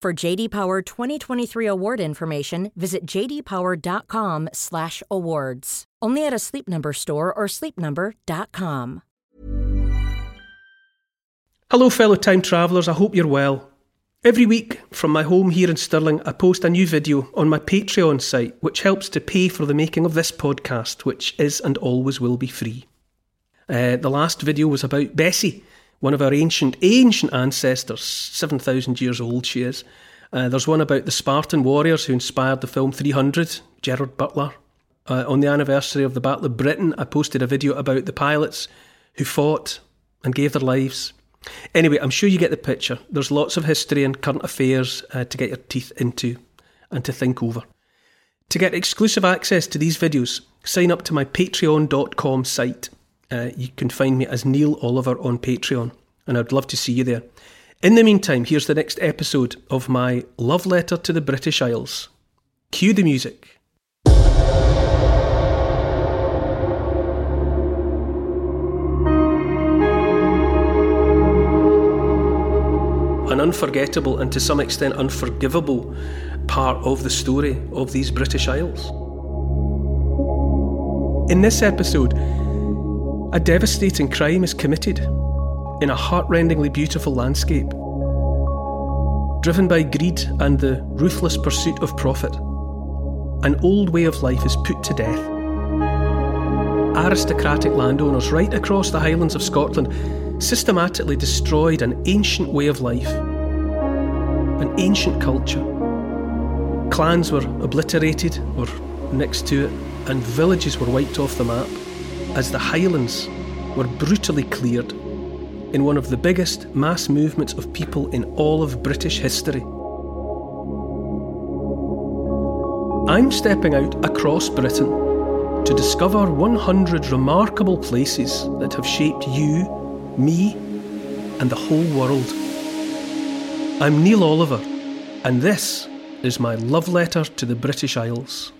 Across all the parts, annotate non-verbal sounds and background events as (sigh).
For JD Power 2023 award information, visit jdpower.com/awards. Only at a Sleep Number store or sleepnumber.com. Hello, fellow time travellers. I hope you're well. Every week, from my home here in Stirling, I post a new video on my Patreon site, which helps to pay for the making of this podcast, which is and always will be free. Uh, the last video was about Bessie, one of our ancient, ancient ancestors, 7,000 years old she is. Uh, there's one about the Spartan warriors who inspired the film 300, Gerard Butler. Uh, on the anniversary of the Battle of Britain, I posted a video about the pilots who fought and gave their lives. Anyway, I'm sure you get the picture. There's lots of history and current affairs uh, to get your teeth into and to think over. To get exclusive access to these videos, sign up to my patreon.com site. Uh, you can find me as Neil Oliver on Patreon, and I'd love to see you there. In the meantime, here's the next episode of my love letter to the British Isles. Cue the music. An unforgettable and to some extent unforgivable part of the story of these British Isles. In this episode, a devastating crime is committed in a heartrendingly beautiful landscape. Driven by greed and the ruthless pursuit of profit, an old way of life is put to death. Aristocratic landowners right across the Highlands of Scotland systematically destroyed an ancient way of life, an ancient culture. Clans were obliterated or next to it, and villages were wiped off the map as the Highlands were brutally cleared in one of the biggest mass movements of people in all of British history. I'm stepping out across Britain to discover 100 remarkable places that have shaped you, me, and the whole world. I'm Neil Oliver, and this is my love letter to the British Isles.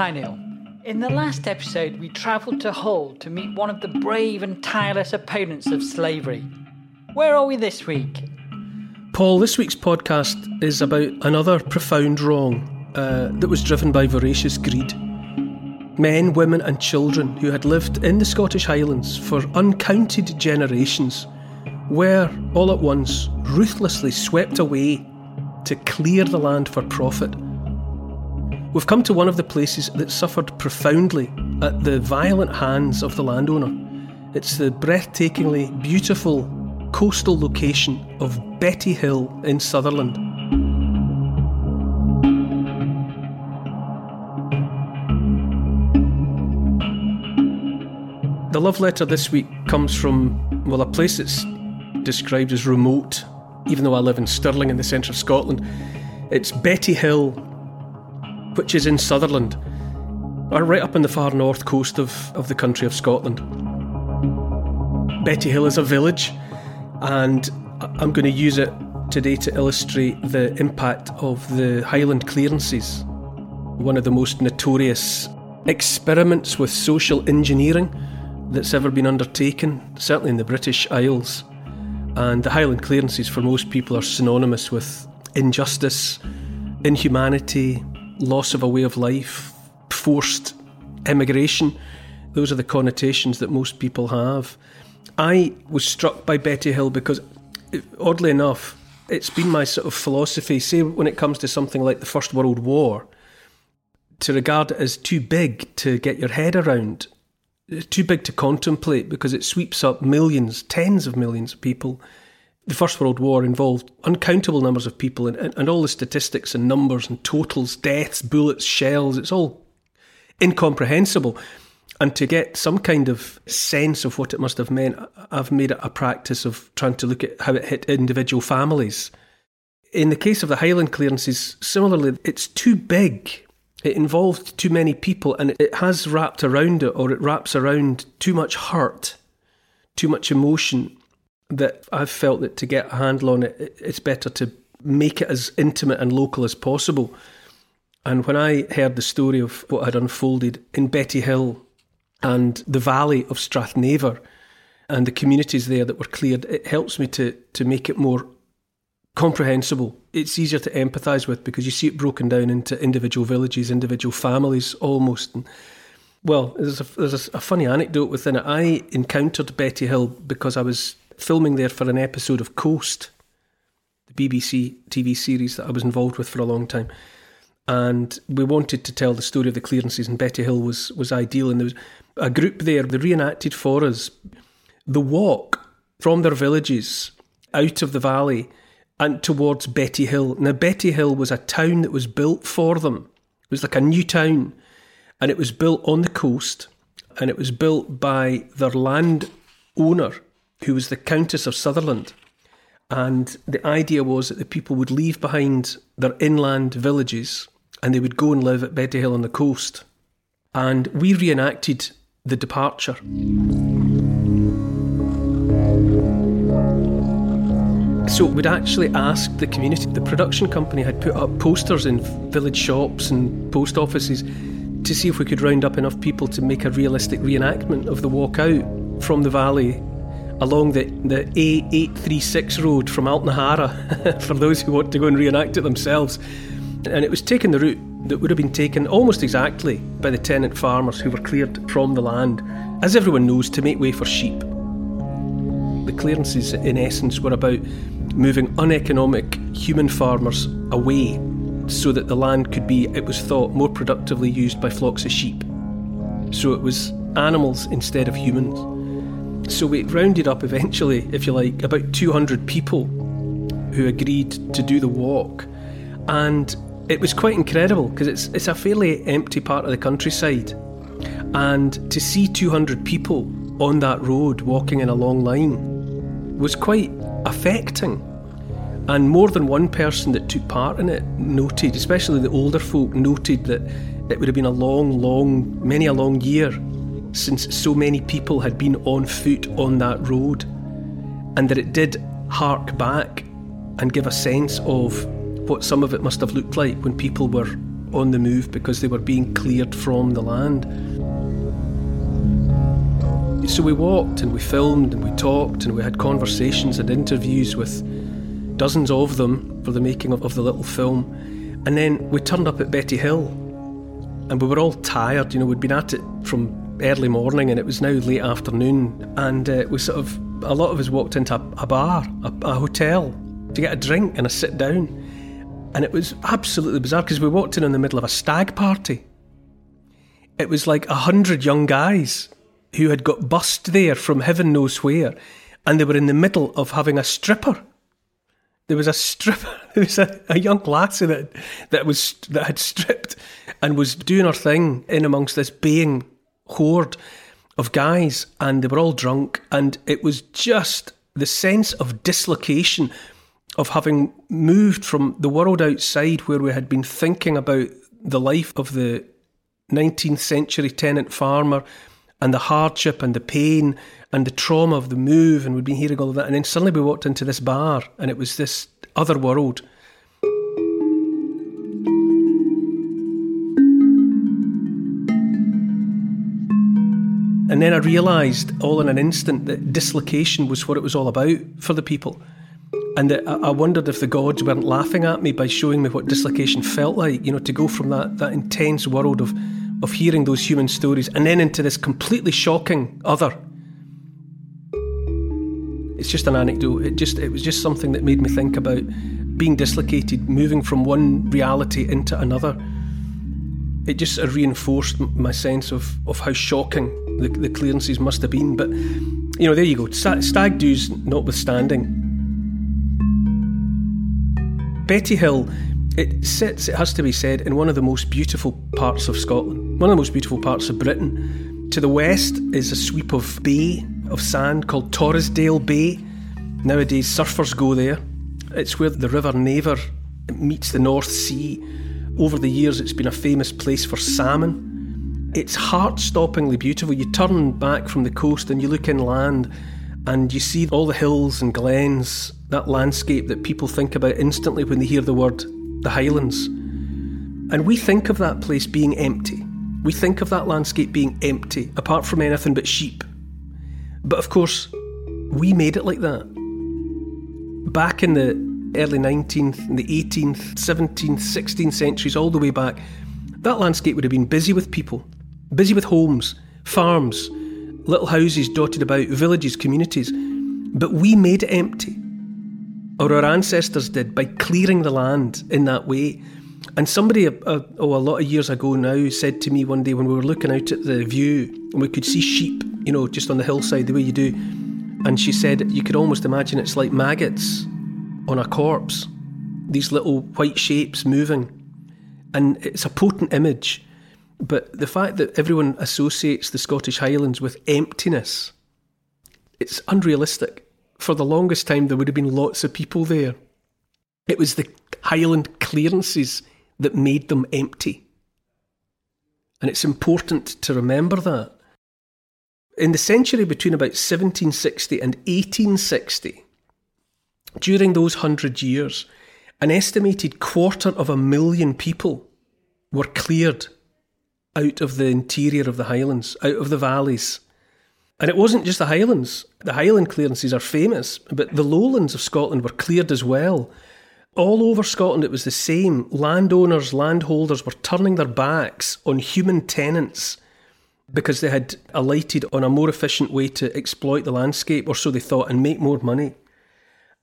Hi, Neil. In the last episode, we travelled to Hull to meet one of the brave and tireless opponents of slavery. Where are we this week? Paul, this week's podcast is about another profound wrong uh, that was driven by voracious greed. Men, women, and children who had lived in the Scottish Highlands for uncounted generations were, all at once, ruthlessly swept away to clear the land for profit. We've come to one of the places that suffered profoundly at the violent hands of the landowner. It's the breathtakingly beautiful coastal location of Bettyhill in Sutherland. The love letter this week comes from, well, a place that's described as remote, even though I live in Stirling in the centre of Scotland. It's Bettyhill, which is in Sutherland, or right up on the far north coast of, of the country of Scotland. Bettyhill is a village, and I'm going to use it today to illustrate the impact of the Highland clearances, one of the most notorious experiments with social engineering that's ever been undertaken, certainly in the British Isles. And the Highland clearances, for most people, are synonymous with injustice, inhumanity, loss of a way of life, forced emigration, Those are the connotations that most people have. I was struck by Bettyhill because, oddly enough, it's been my sort of philosophy, say, when it comes to something like the First World War, to regard it as too big to get your head around, too big to contemplate because it sweeps up millions, tens of millions of people. The First World War involved uncountable numbers of people, and, and, and all the statistics and numbers and totals, deaths, bullets, shells, it's all incomprehensible. And to get some kind of sense of what it must have meant, I've made it a practice of trying to look at how it hit individual families. In the case of the Highland clearances, similarly, it's too big. It involved too many people and it has wrapped around it, or it wraps around too much hurt, too much emotion, that I've felt that to get a handle on it, it's better to make it as intimate and local as possible. And when I heard the story of what had unfolded in Bettyhill and the valley of Strathnaver and the communities there that were cleared, it helps me to, to make it more comprehensible. It's easier to empathise with because you see it broken down into individual villages, individual families almost. And, well, there's, a, there's a, a funny anecdote within it. I encountered Bettyhill because I was filming there for an episode of Coast, the BBC TV series that I was involved with for a long time. And we wanted to tell the story of the clearances, and Bettyhill was, was ideal. And there was a group there, they reenacted for us the walk from their villages out of the valley and towards Bettyhill. Now, Bettyhill was a town that was built for them. It was like a new town, and it was built on the coast, and it was built by their land owner, who was the Countess of Sutherland. And the idea was that the people would leave behind their inland villages and they would go and live at Bettyhill on the coast. And we reenacted the departure. So we'd actually asked the community. The production company had put up posters in village shops and post offices to see if we could round up enough people to make a realistic reenactment of the walk out from the valley along the, the A836 road from Altnaharra (laughs) for those who want to go and reenact it themselves. And it was taking the route that would have been taken almost exactly by the tenant farmers who were cleared from the land, as everyone knows, to make way for sheep. The clearances, in essence, were about moving uneconomic human farmers away so that the land could be, it was thought, more productively used by flocks of sheep. So it was animals instead of humans. So we rounded up eventually, if you like, about 200 people who agreed to do the walk. And it was quite incredible because it's, it's a fairly empty part of the countryside. And to see 200 people on that road walking in a long line was quite affecting. And more than one person that took part in it noted, especially the older folk, noted that it would have been a long, long, many a long year since so many people had been on foot on that road, and that it did hark back and give a sense of what some of it must have looked like when people were on the move because they were being cleared from the land. So we walked and we filmed and we talked and we had conversations and interviews with dozens of them for the making of, of the little film. And then we turned up at Bettyhill and we were all tired, you know, we'd been at it from early morning and it was now late afternoon. And uh, we sort of, a lot of us walked into a, a bar, a, a hotel, to get a drink and a sit down. And it was absolutely bizarre because we walked in in the middle of a stag party. It was like a hundred young guys who had got bussed there from heaven knows where, and they were in the middle of having a stripper. There was a stripper. (laughs) There was a, a young lassie that that was that had stripped and was doing her thing in amongst this baying horde of guys, and they were all drunk, and it was just the sense of dislocation of having moved from the world outside where we had been thinking about the life of the 19th century tenant farmer and the hardship and the pain and the trauma of the move, and we'd been hearing all of that. And then suddenly we walked into this bar, and it was this other world. And then I realised all in an instant that dislocation was what it was all about for the people. And I wondered if the gods weren't laughing at me by showing me what dislocation felt like, you know, to go from that, that intense world of of hearing those human stories and then into this completely shocking other. It's just an anecdote. It just it was just something that made me think about being dislocated, moving from one reality into another. It just reinforced my sense of, of how shocking the, the clearances must have been. But, you know, there you go. Stag do's notwithstanding. Bettyhill, it sits, it has to be said, in one of the most beautiful parts of Scotland, one of the most beautiful parts of Britain. To the west is a sweep of bay, of sand called Torrisdale Bay. Nowadays, surfers go there. It's where the River Naver meets the North Sea. Over the years, it's been a famous place for salmon. It's heart stoppingly beautiful. You turn back from the coast and you look inland and you see all the hills and glens, that landscape that people think about instantly when they hear the word the Highlands. And we think of that place being empty. We think of that landscape being empty, apart from anything but sheep. But of course, we made it like that back in the early 19th, and the 18th, 17th, 16th centuries, all the way back, that landscape would have been busy with people, busy with homes, farms, little houses dotted about, villages, communities. But we made it empty, or our ancestors did, by clearing the land in that way. And somebody, oh, a lot of years ago now, said to me one day when we were looking out at the view and we could see sheep, you know, just on the hillside, the way you do and she said you could almost imagine it's like maggots on a corpse, these little white shapes moving. And it's a potent image. But the fact that everyone associates the Scottish Highlands with emptiness, it's unrealistic. For the longest time, there would have been lots of people there. It was the Highland clearances that made them empty. And it's important to remember that. In the century between about 1760 and 1860, during those hundred years, an estimated quarter of a million people were cleared out of the interior of the Highlands, out of the valleys. And it wasn't just the Highlands. The Highland clearances are famous, but the lowlands of Scotland were cleared as well. All over Scotland, it was the same. Landowners, landholders were turning their backs on human tenants because they had alighted on a more efficient way to exploit the landscape, or so they thought, and make more money.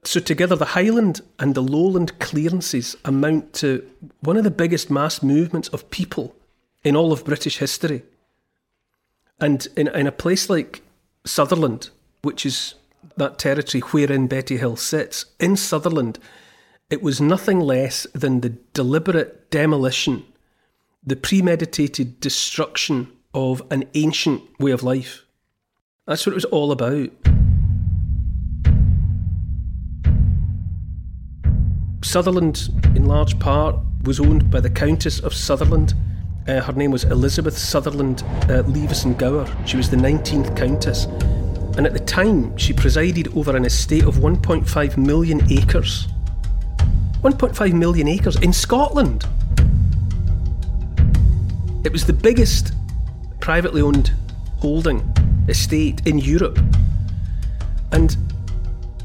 So, together, the Highland and the Lowland clearances amount to one of the biggest mass movements of people in all of British history. And in, in a place like Sutherland, which is that territory wherein Bettyhill sits, in Sutherland, it was nothing less than the deliberate demolition, the premeditated destruction of an ancient way of life. That's what it was all about. Sutherland, in large part, was owned by the Countess of Sutherland. Uh, her name was Elizabeth Sutherland uh, Leveson Gower. She was the 19th Countess. And at the time, she presided over an estate of 1.5 million acres. 1.5 million acres in Scotland. It was the biggest privately owned holding estate in Europe. And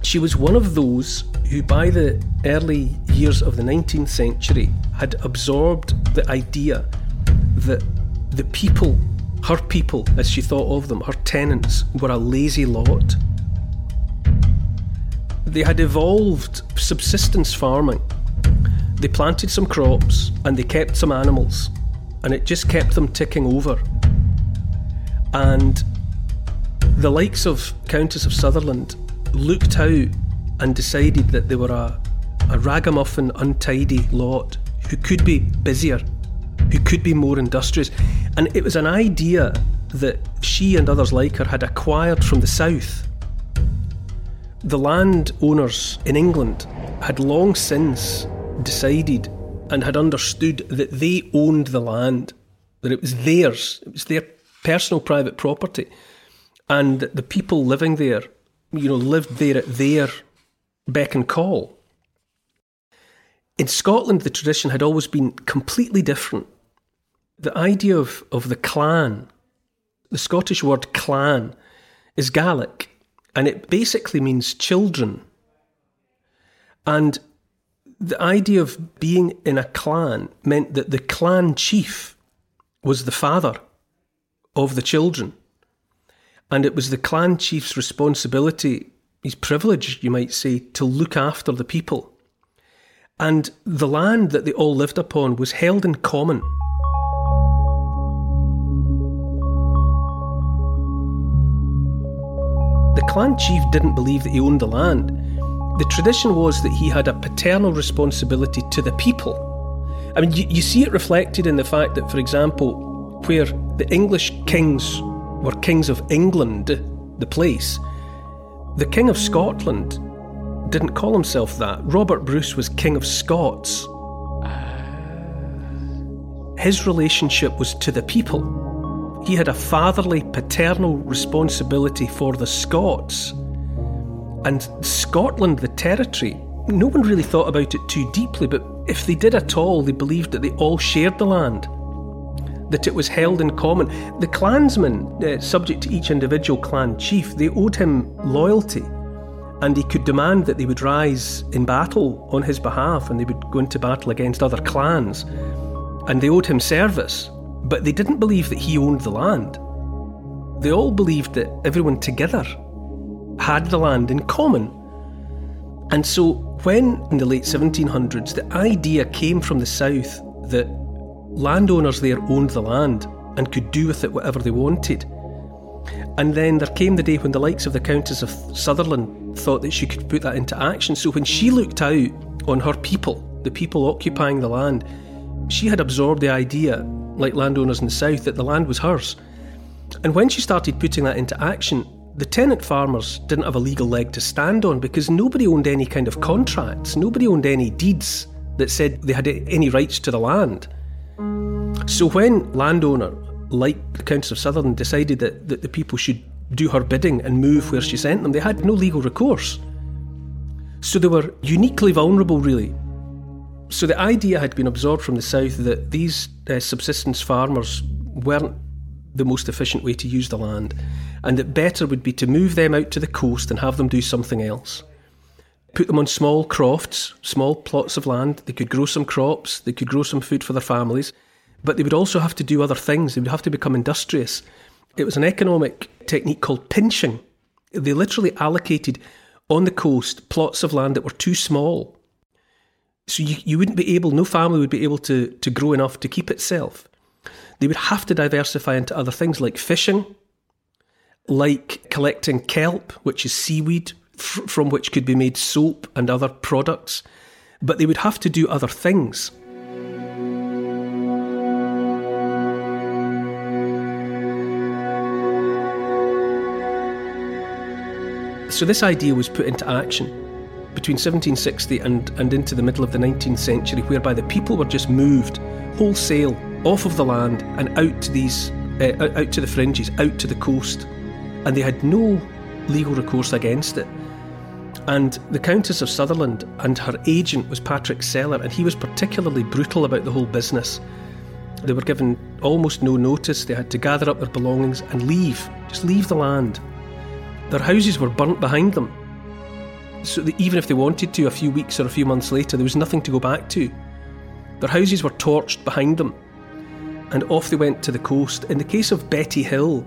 she was one of those who, by the early years of the 19th century, had absorbed the idea that the people, her people, as she thought of them, her tenants, were a lazy lot. They had evolved subsistence farming. They planted some crops and they kept some animals, and it just kept them ticking over. And the likes of Countess of Sutherland looked out and decided that they were a, a ragamuffin, untidy lot who could be busier, who could be more industrious. And it was an idea that she and others like her had acquired from the south. The landowners in England had long since decided and had understood that they owned the land, that it was theirs, it was their personal private property, and the people living there, you know, lived there at their beck and call. In Scotland, the tradition had always been completely different. The idea of, of the clan, the Scottish word clan, is Gaelic, and it basically means children. And the idea of being in a clan meant that the clan chief was the father of the children. And it was the clan chief's responsibility, his privilege, you might say, to look after the people. And the land that they all lived upon was held in common. Clan chief didn't believe that he owned the land. The tradition was that he had a paternal responsibility to the people. I mean, you, you see it reflected in the fact that, for example, where the English kings were kings of England, the place, the King of Scotland didn't call himself that. Robert Bruce was King of Scots. Ah. His relationship was to the people. He had a fatherly, paternal responsibility for the Scots. And Scotland, the territory, no one really thought about it too deeply, but if they did at all, they believed that they all shared the land, that it was held in common. The clansmen, uh, subject to each individual clan chief, they owed him loyalty, and he could demand that they would rise in battle on his behalf and they would go into battle against other clans, and they owed him service. But they didn't believe that he owned the land. They all believed that everyone together had the land in common. And so, when in the late 1700s the idea came from the south that landowners there owned the land and could do with it whatever they wanted, and then there came the day when the likes of the Countess of Sutherland thought that she could put that into action. So, when she looked out on her people, the people occupying the land, she had absorbed the idea like landowners in the south, that the land was hers. And when she started putting that into action, the tenant farmers didn't have a legal leg to stand on because nobody owned any kind of contracts, nobody owned any deeds that said they had any rights to the land. So when landowner, like the Countess of Sutherland, decided that, that the people should do her bidding and move where she sent them, they had no legal recourse. So they were uniquely vulnerable, really, so the idea had been absorbed from the south that these uh, subsistence farmers weren't the most efficient way to use the land, and that better would be to move them out to the coast and have them do something else. Put them on small crofts, small plots of land. They could grow some crops, they could grow some food for their families, but they would also have to do other things. They would have to become industrious. It was an economic technique called pinching. They literally allocated on the coast plots of land that were too small so you, you wouldn't be able, no family would be able to, to grow enough to keep itself. They would have to diversify into other things like fishing, like collecting kelp, which is seaweed, f- from which could be made soap and other products. But they would have to do other things. So this idea was put into action between 1760 and, and into the middle of the 19th century, whereby the people were just moved wholesale off of the land and out to these, uh, out to the fringes, out to the coast, and they had no legal recourse against it. And the Countess of Sutherland and her agent was Patrick Sellar, and he was particularly brutal about the whole business. They were given almost no notice, they had to gather up their belongings and leave, just leave the land. Their houses were burnt behind them, so that even if they wanted to, a few weeks or a few months later, there was nothing to go back to. Their houses were torched behind them, and off they went to the coast. In the case of Bettyhill,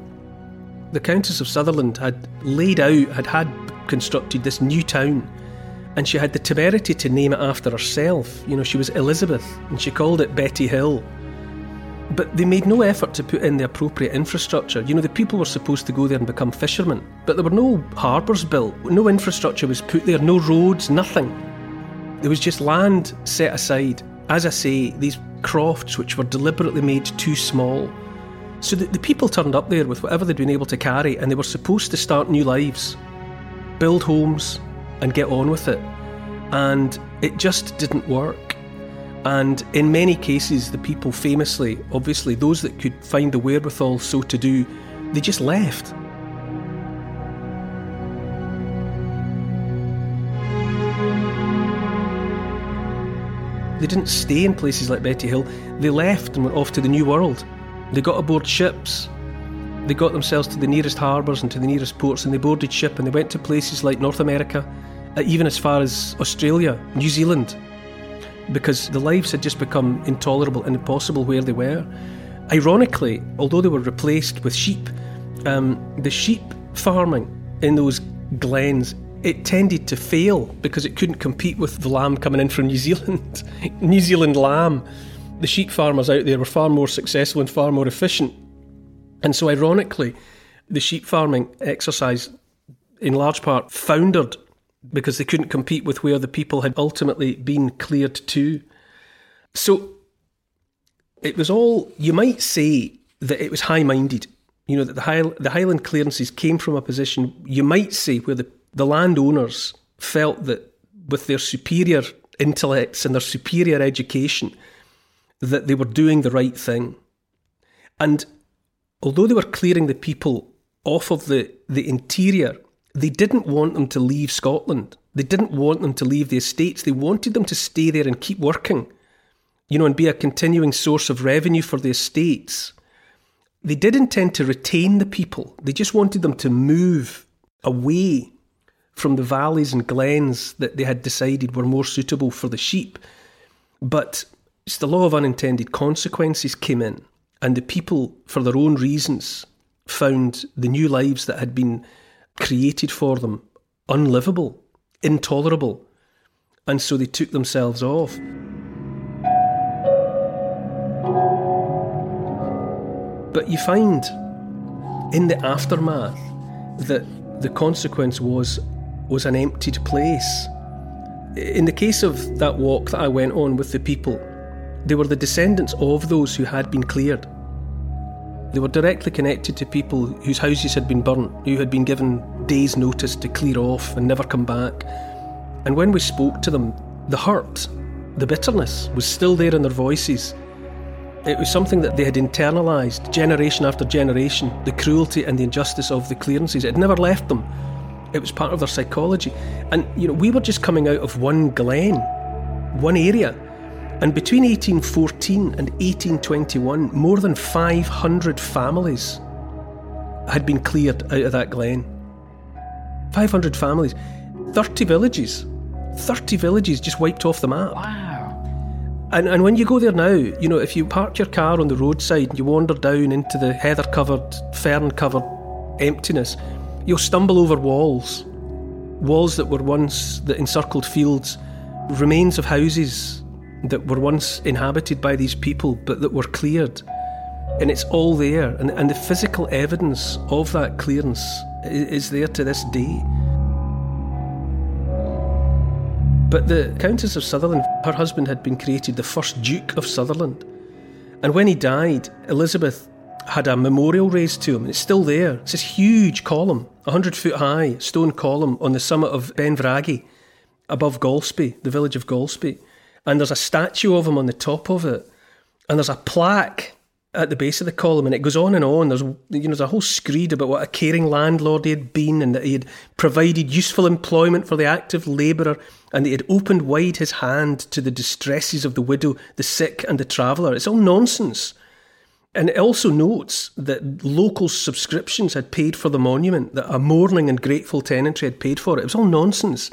the Countess of Sutherland had laid out, had had constructed this new town, and she had the temerity to name it after herself. You know, she was Elizabeth, and she called it Bettyhill. But they made no effort to put in the appropriate infrastructure. You know, the people were supposed to go there and become fishermen, but there were no harbours built, no infrastructure was put there, no roads, nothing. There was just land set aside. As I say, these crofts which were deliberately made too small. So the, the people turned up there with whatever they'd been able to carry, and they were supposed to start new lives, build homes, and get on with it. And it just didn't work. And in many cases, the people famously, obviously, those that could find the wherewithal so to do, they just left. They didn't stay in places like Bettyhill, they left and went off to the New World. They got aboard ships, they got themselves to the nearest harbours and to the nearest ports, and they boarded ship and they went to places like North America, uh, even as far as Australia, New Zealand, because the lives had just become intolerable and impossible where they were. ironically, although they were replaced with sheep, um, the sheep farming in those glens it tended to fail because it couldn't compete with the lamb coming in from New Zealand. (laughs) New Zealand lamb. The sheep farmers out there were far more successful and far more efficient. And so, ironically, the sheep farming exercise, in large part, foundered because they couldn't compete with where the people had ultimately been cleared to. So, it was all, you might say that it was high minded. You know, that the, High, the Highland clearances came from a position, you might say, where the the landowners felt that with their superior intellects and their superior education, that they were doing the right thing. And although they were clearing the people off of the, the interior, they didn't want them to leave Scotland. They didn't want them to leave the estates. They wanted them to stay there and keep working, you know, and be a continuing source of revenue for the estates. They did intend to retain the people. They just wanted them to move away from the valleys and glens that they had decided were more suitable for the sheep. But it's the law of unintended consequences came in, and the people, for their own reasons, found the new lives that had been created for them unlivable, intolerable, and so they took themselves off. But you find in the aftermath that the consequence was was an emptied place. In the case of that walk that I went on with the people, they were the descendants of those who had been cleared. They were directly connected to people whose houses had been burnt, who had been given days' notice to clear off and never come back. And when we spoke to them, the hurt, the bitterness was still there in their voices. It was something that they had internalised generation after generation the cruelty and the injustice of the clearances. It had never left them. It was part of their psychology. And, you know, we were just coming out of one glen, one area. And between 1814 and 1821, more than 500 families had been cleared out of that glen. 500 families. 30 villages. 30 villages just wiped off the map. Wow. And, and when you go there now, you know, if you park your car on the roadside and you wander down into the heather covered, fern covered emptiness, You'll stumble over walls, walls that were once that encircled fields, remains of houses that were once inhabited by these people but that were cleared. And it's all there, and, and the physical evidence of that clearance is there to this day. But the Countess of Sutherland, her husband had been created the first Duke of Sutherland. And when he died, Elizabeth had a memorial raised to him, and it's still there. It's this huge column, 100 foot high, stone column on the summit of Ben Benvraggie, above Golspie, the village of Golspie. And there's a statue of him on the top of it, and there's a plaque at the base of the column, and it goes on and on. There's you know there's a whole screed about what a caring landlord he had been, and that he had provided useful employment for the active labourer, and that he had opened wide his hand to the distresses of the widow, the sick, and the traveller. It's all nonsense. And it also notes that local subscriptions had paid for the monument, that a mourning and grateful tenantry had paid for it. It was all nonsense.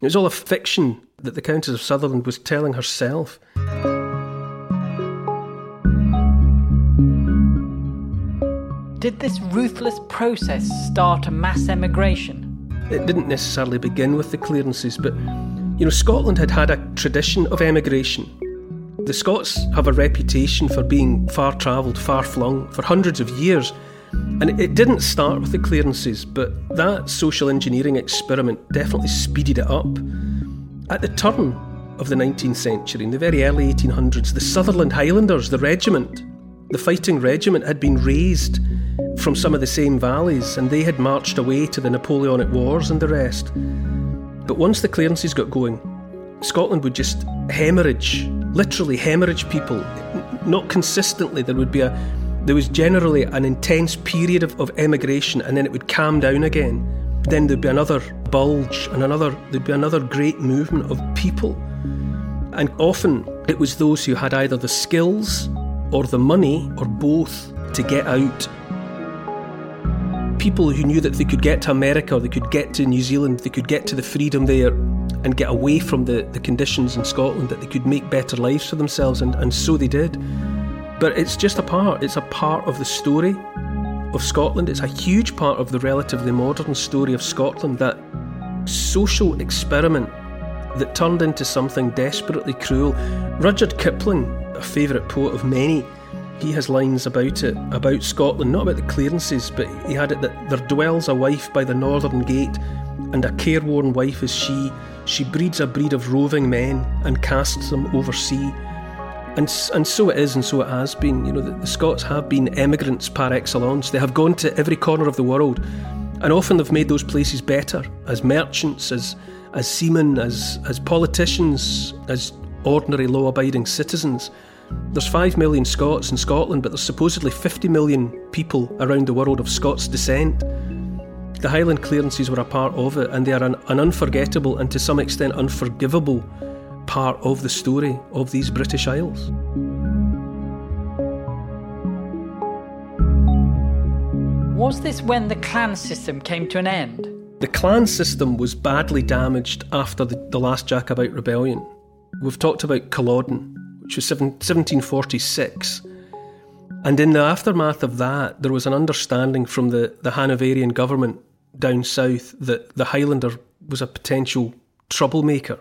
It was all a fiction that the Countess of Sutherland was telling herself. Did this ruthless process start a mass emigration? It didn't necessarily begin with the clearances, but you know, Scotland had had a tradition of emigration the Scots have a reputation for being far travelled, far flung for hundreds of years. And it didn't start with the clearances, but that social engineering experiment definitely speeded it up. At the turn of the 19th century, in the very early 1800s, the Sutherland Highlanders, the regiment, the fighting regiment, had been raised from some of the same valleys and they had marched away to the Napoleonic Wars and the rest. But once the clearances got going, Scotland would just hemorrhage literally hemorrhage people. Not consistently. There would be a there was generally an intense period of, of emigration and then it would calm down again. Then there'd be another bulge and another there'd be another great movement of people. And often it was those who had either the skills or the money or both to get out. People who knew that they could get to America they could get to New Zealand, they could get to the freedom there and get away from the, the conditions in Scotland, that they could make better lives for themselves, and, and so they did. But it's just a part, it's a part of the story of Scotland. It's a huge part of the relatively modern story of Scotland, that social experiment that turned into something desperately cruel. Rudyard Kipling, a favourite poet of many, he has lines about it, about Scotland, not about the clearances, but he had it that there dwells a wife by the northern gate, and a careworn wife is she. She breeds a breed of roving men and casts them over sea. And, and so it is, and so it has been. You know, the, the Scots have been emigrants par excellence. They have gone to every corner of the world, and often they've made those places better as merchants, as as seamen, as as politicians, as ordinary law-abiding citizens. There's five million Scots in Scotland, but there's supposedly 50 million people around the world of Scots descent. The Highland clearances were a part of it, and they are an, an unforgettable and to some extent unforgivable part of the story of these British Isles. Was this when the clan system came to an end? The clan system was badly damaged after the, the last Jacobite rebellion. We've talked about Culloden, which was 1746. And in the aftermath of that, there was an understanding from the, the Hanoverian government down south that the Highlander was a potential troublemaker.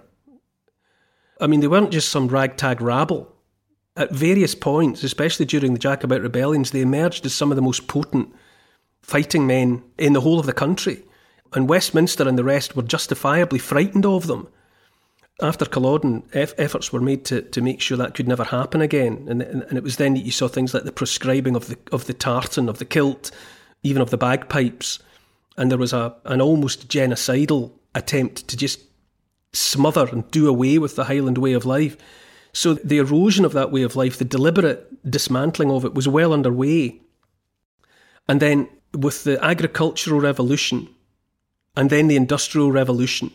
I mean, they weren't just some ragtag rabble. At various points, especially during the Jacobite rebellions, they emerged as some of the most potent fighting men in the whole of the country. And Westminster and the rest were justifiably frightened of them after Culloden, efforts were made to, to make sure that could never happen again. And, and, and, it was then that you saw things like the proscribing of the, of the tartan, of the kilt, even of the bagpipes. And there was a, an almost genocidal attempt to just smother and do away with the Highland way of life. So the erosion of that way of life, the deliberate dismantling of it was well underway. And then with the agricultural revolution and then the industrial revolution,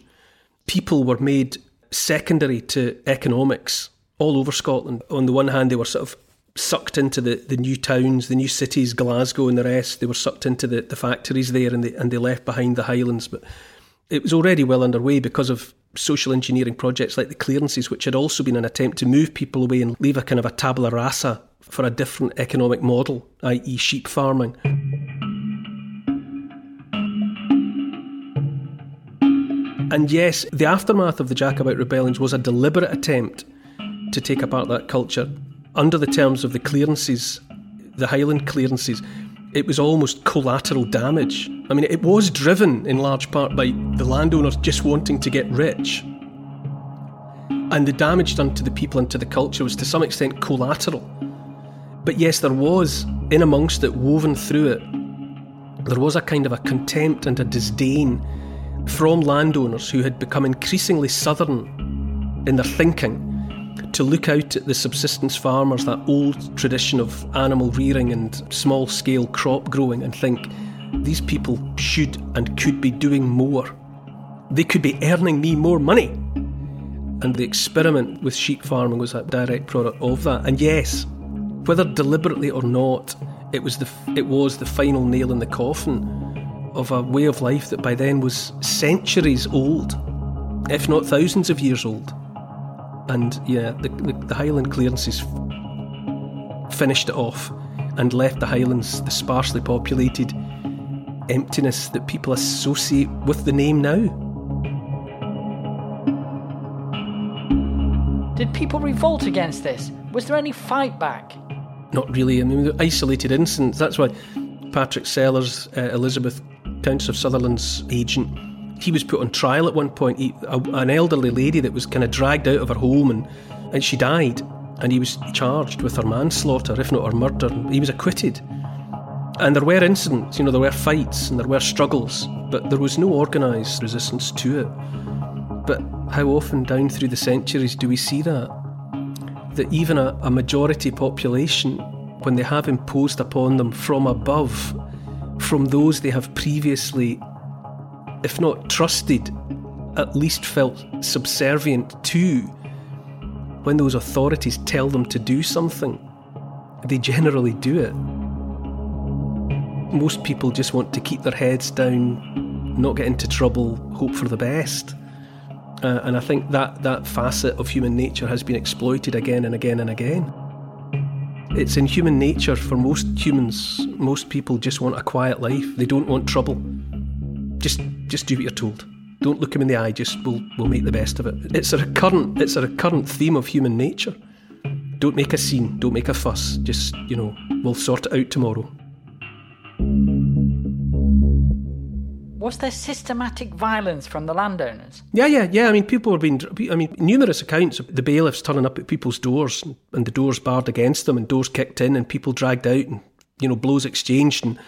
people were made secondary to economics all over Scotland. On the one hand, they were sort of sucked into the, the new towns, the new cities, Glasgow and the rest. They were sucked into the, the factories there and they, and they left behind the Highlands. But it was already well underway because of social engineering projects like the clearances, which had also been an attempt to move people away and leave a kind of a tabula rasa for a different economic model, i.e., sheep farming. And yes, the aftermath of the Jacobite rebellions was a deliberate attempt to take apart that culture. Under the terms of the clearances, the Highland clearances, it was almost collateral damage. I mean, it was driven in large part by the landowners just wanting to get rich. And the damage done to the people and to the culture was to some extent collateral. But yes, there was, in amongst it, woven through it, there was a kind of a contempt and a disdain from landowners who had become increasingly southern in their thinking to look out at the subsistence farmers, that old tradition of animal rearing and small scale crop growing, and think these people should and could be doing more. They could be earning me more money. And the experiment with sheep farming was a direct product of that. And yes, whether deliberately or not, it was the it was the final nail in the coffin of a way of life that by then was centuries old, if not thousands of years old. And yeah, the, the, the Highland clearances finished it off and left the Highlands the sparsely populated emptiness that people associate with the name now. Did people revolt against this? Was there any fight back? Not really. I mean, isolated incidents. That's why Patrick Sellers, uh, Elizabeth Countess of Sutherland's agent, he was put on trial at one point. He, a, an elderly lady that was kind of dragged out of her home and, and she died. And he was charged with her manslaughter, if not her murder. He was acquitted. And there were incidents, you know, there were fights and there were struggles, but there was no organised resistance to it. But how often down through the centuries do we see that? That even a, a majority population, when they have imposed upon them from above from those they have previously, if not trusted, at least felt subservient to. When those authorities tell them to do something, they generally do it. Most people just want to keep their heads down, not get into trouble, hope for the best. Uh, and I think that, that facet of human nature has been exploited again and again and again. it's in human nature for most humans, most people just want a quiet life. They don't want trouble. Just just do what you're told. Don't look him in the eye, just we'll we'll make the best of it. It's a recurrent it's a recurrent theme of human nature. Don't make a scene, don't make a fuss. Just, you know, we'll sort it out tomorrow. Was there systematic violence from the landowners? Yeah, yeah, yeah. I mean, people were being. I mean, numerous accounts of the bailiffs turning up at people's doors and the doors barred against them and doors kicked in and people dragged out and, you know, blows exchanged and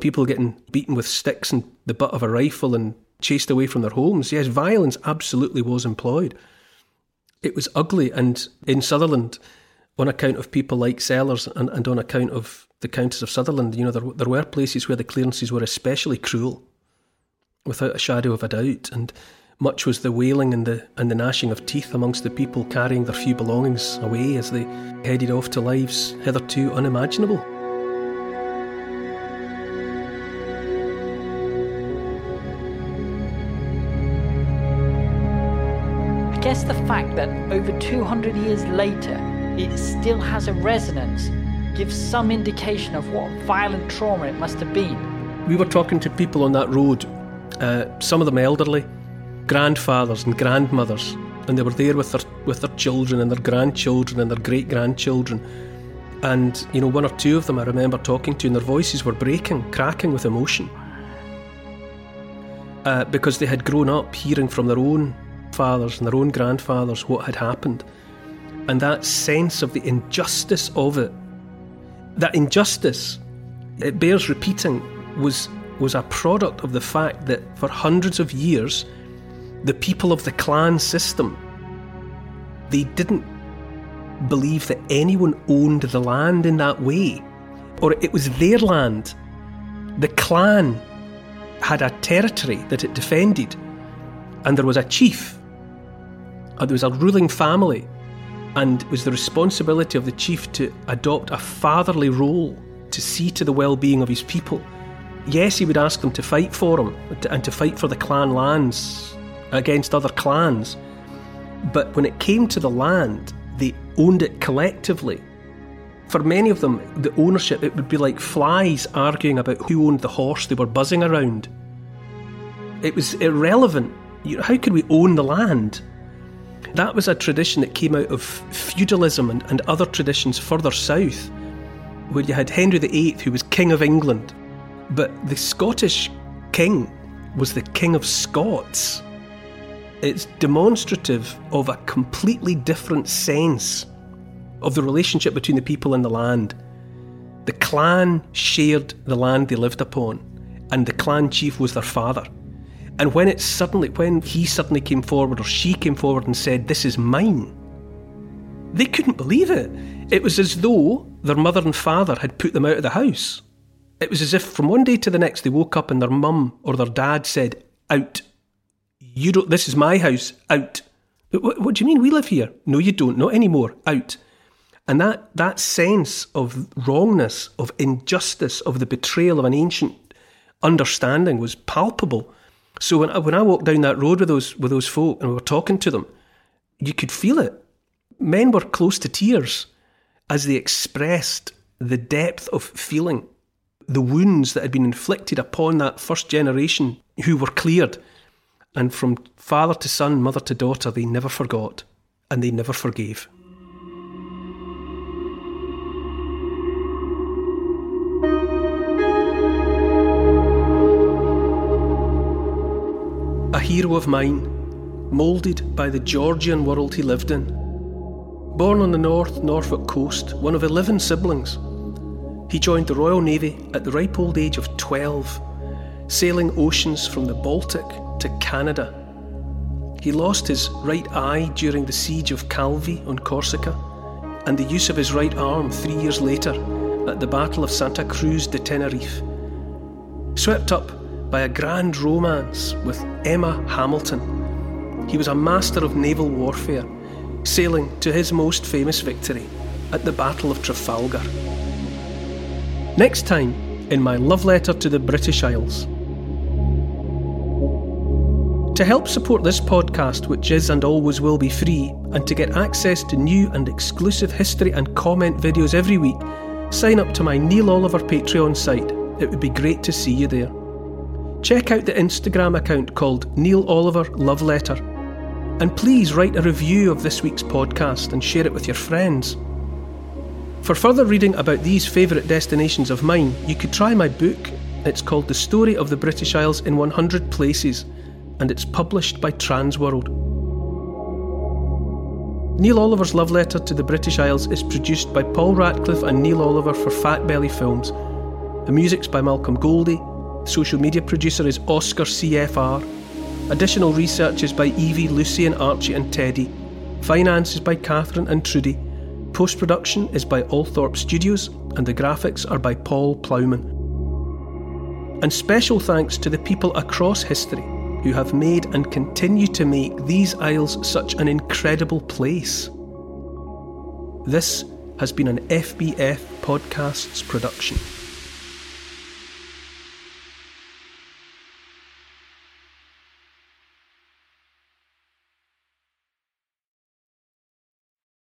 people getting beaten with sticks and the butt of a rifle and chased away from their homes. Yes, violence absolutely was employed. It was ugly. And in Sutherland, on account of people like Sellars and, and on account of the Countess of Sutherland, you know, there, there were places where the clearances were especially cruel without a shadow of a doubt, and much was the wailing and the and the gnashing of teeth amongst the people carrying their few belongings away as they headed off to lives hitherto unimaginable. That over 200 years later it still has a resonance gives some indication of what violent trauma it must have been. We were talking to people on that road uh, some of them elderly, grandfathers and grandmothers, and they were there with their with their children and their grandchildren and their great grandchildren. And you know, one or two of them I remember talking to, and their voices were breaking, cracking with emotion, uh, because they had grown up hearing from their own fathers and their own grandfathers what had happened, and that sense of the injustice of it. That injustice, it bears repeating, was was a product of the fact that for hundreds of years, the people of the clan system, they didn't believe that anyone owned the land in that way, or it was their land. The clan had a territory that it defended, and there was a chief, Uh, there was a ruling family, and it was the responsibility of the chief to adopt a fatherly role to see to the well being of his people yes, he would ask them to fight for him and to fight for the clan lands against other clans. But when it came to the land, they owned it collectively. For many of them, the ownership, it would be like flies arguing about who owned the horse they were buzzing around. It was irrelevant. How could we own the land? That was a tradition that came out of feudalism and, and other traditions further south, where you had Henry VIII, who was King of England, but the Scottish king was the King of Scots. It's demonstrative of a completely different sense of the relationship between the people and the land. The clan shared the land they lived upon, and the clan chief was their father. And when it suddenly, when he suddenly came forward or she came forward and said, This is mine, they couldn't believe it. It was as though their mother and father had put them out of the house. It was as if from one day to the next they woke up and their mum or their dad said, Out. You don't, this is my house, out. What, what do you mean? We live here. No, you don't, not anymore, out. And that, that sense of wrongness, of injustice, of the betrayal of an ancient understanding was palpable. So when I, when I walked down that road with those, with those folk and we were talking to them, you could feel it. Men were close to tears as they expressed the depth of feeling the wounds that had been inflicted upon that first generation who were cleared. And from father to son, mother to daughter, they never forgot and they never forgave. Hero of mine, moulded by the Georgian world he lived in. Born on the North Norfolk coast, one of 11 siblings, he joined the Royal Navy at the ripe old age of 12, sailing oceans from the Baltic to Canada. He lost his right eye during the siege of Calvi on Corsica, and the use of his right arm three years later at the Battle of Santa Cruz de Tenerife. Swept up by a grand romance with Emma Hamilton, he was a master of naval warfare, sailing to his most famous victory at the Battle of Trafalgar. Next time, in my love letter to the British Isles. To help support this podcast, which is and always will be free, and to get access to new and exclusive history and comment videos every week, sign up to my Neil Oliver Patreon site. It would be great to see you there. Check out the Instagram account called Neil Oliver Love Letter. And please write a review of this week's podcast and share it with your friends. For further reading about these favourite destinations of mine, you could try my book. It's called The Story of the British Isles in 100 Places, and it's published by Transworld. Neil Oliver's love letter to the British Isles is produced by Paul Ratcliffe and Neil Oliver for Fat Belly Films. The music's by Malcolm Goldie. Social media producer is Oscar CFR. Additional research is by Evie, Lucy, and Archie and Teddy. Finance is by Catherine and Trudy. Post production is by Althorpe Studios, and the graphics are by Paul Plowman. And special thanks to the people across history who have made and continue to make these isles such an incredible place. This has been an FBF Podcasts production.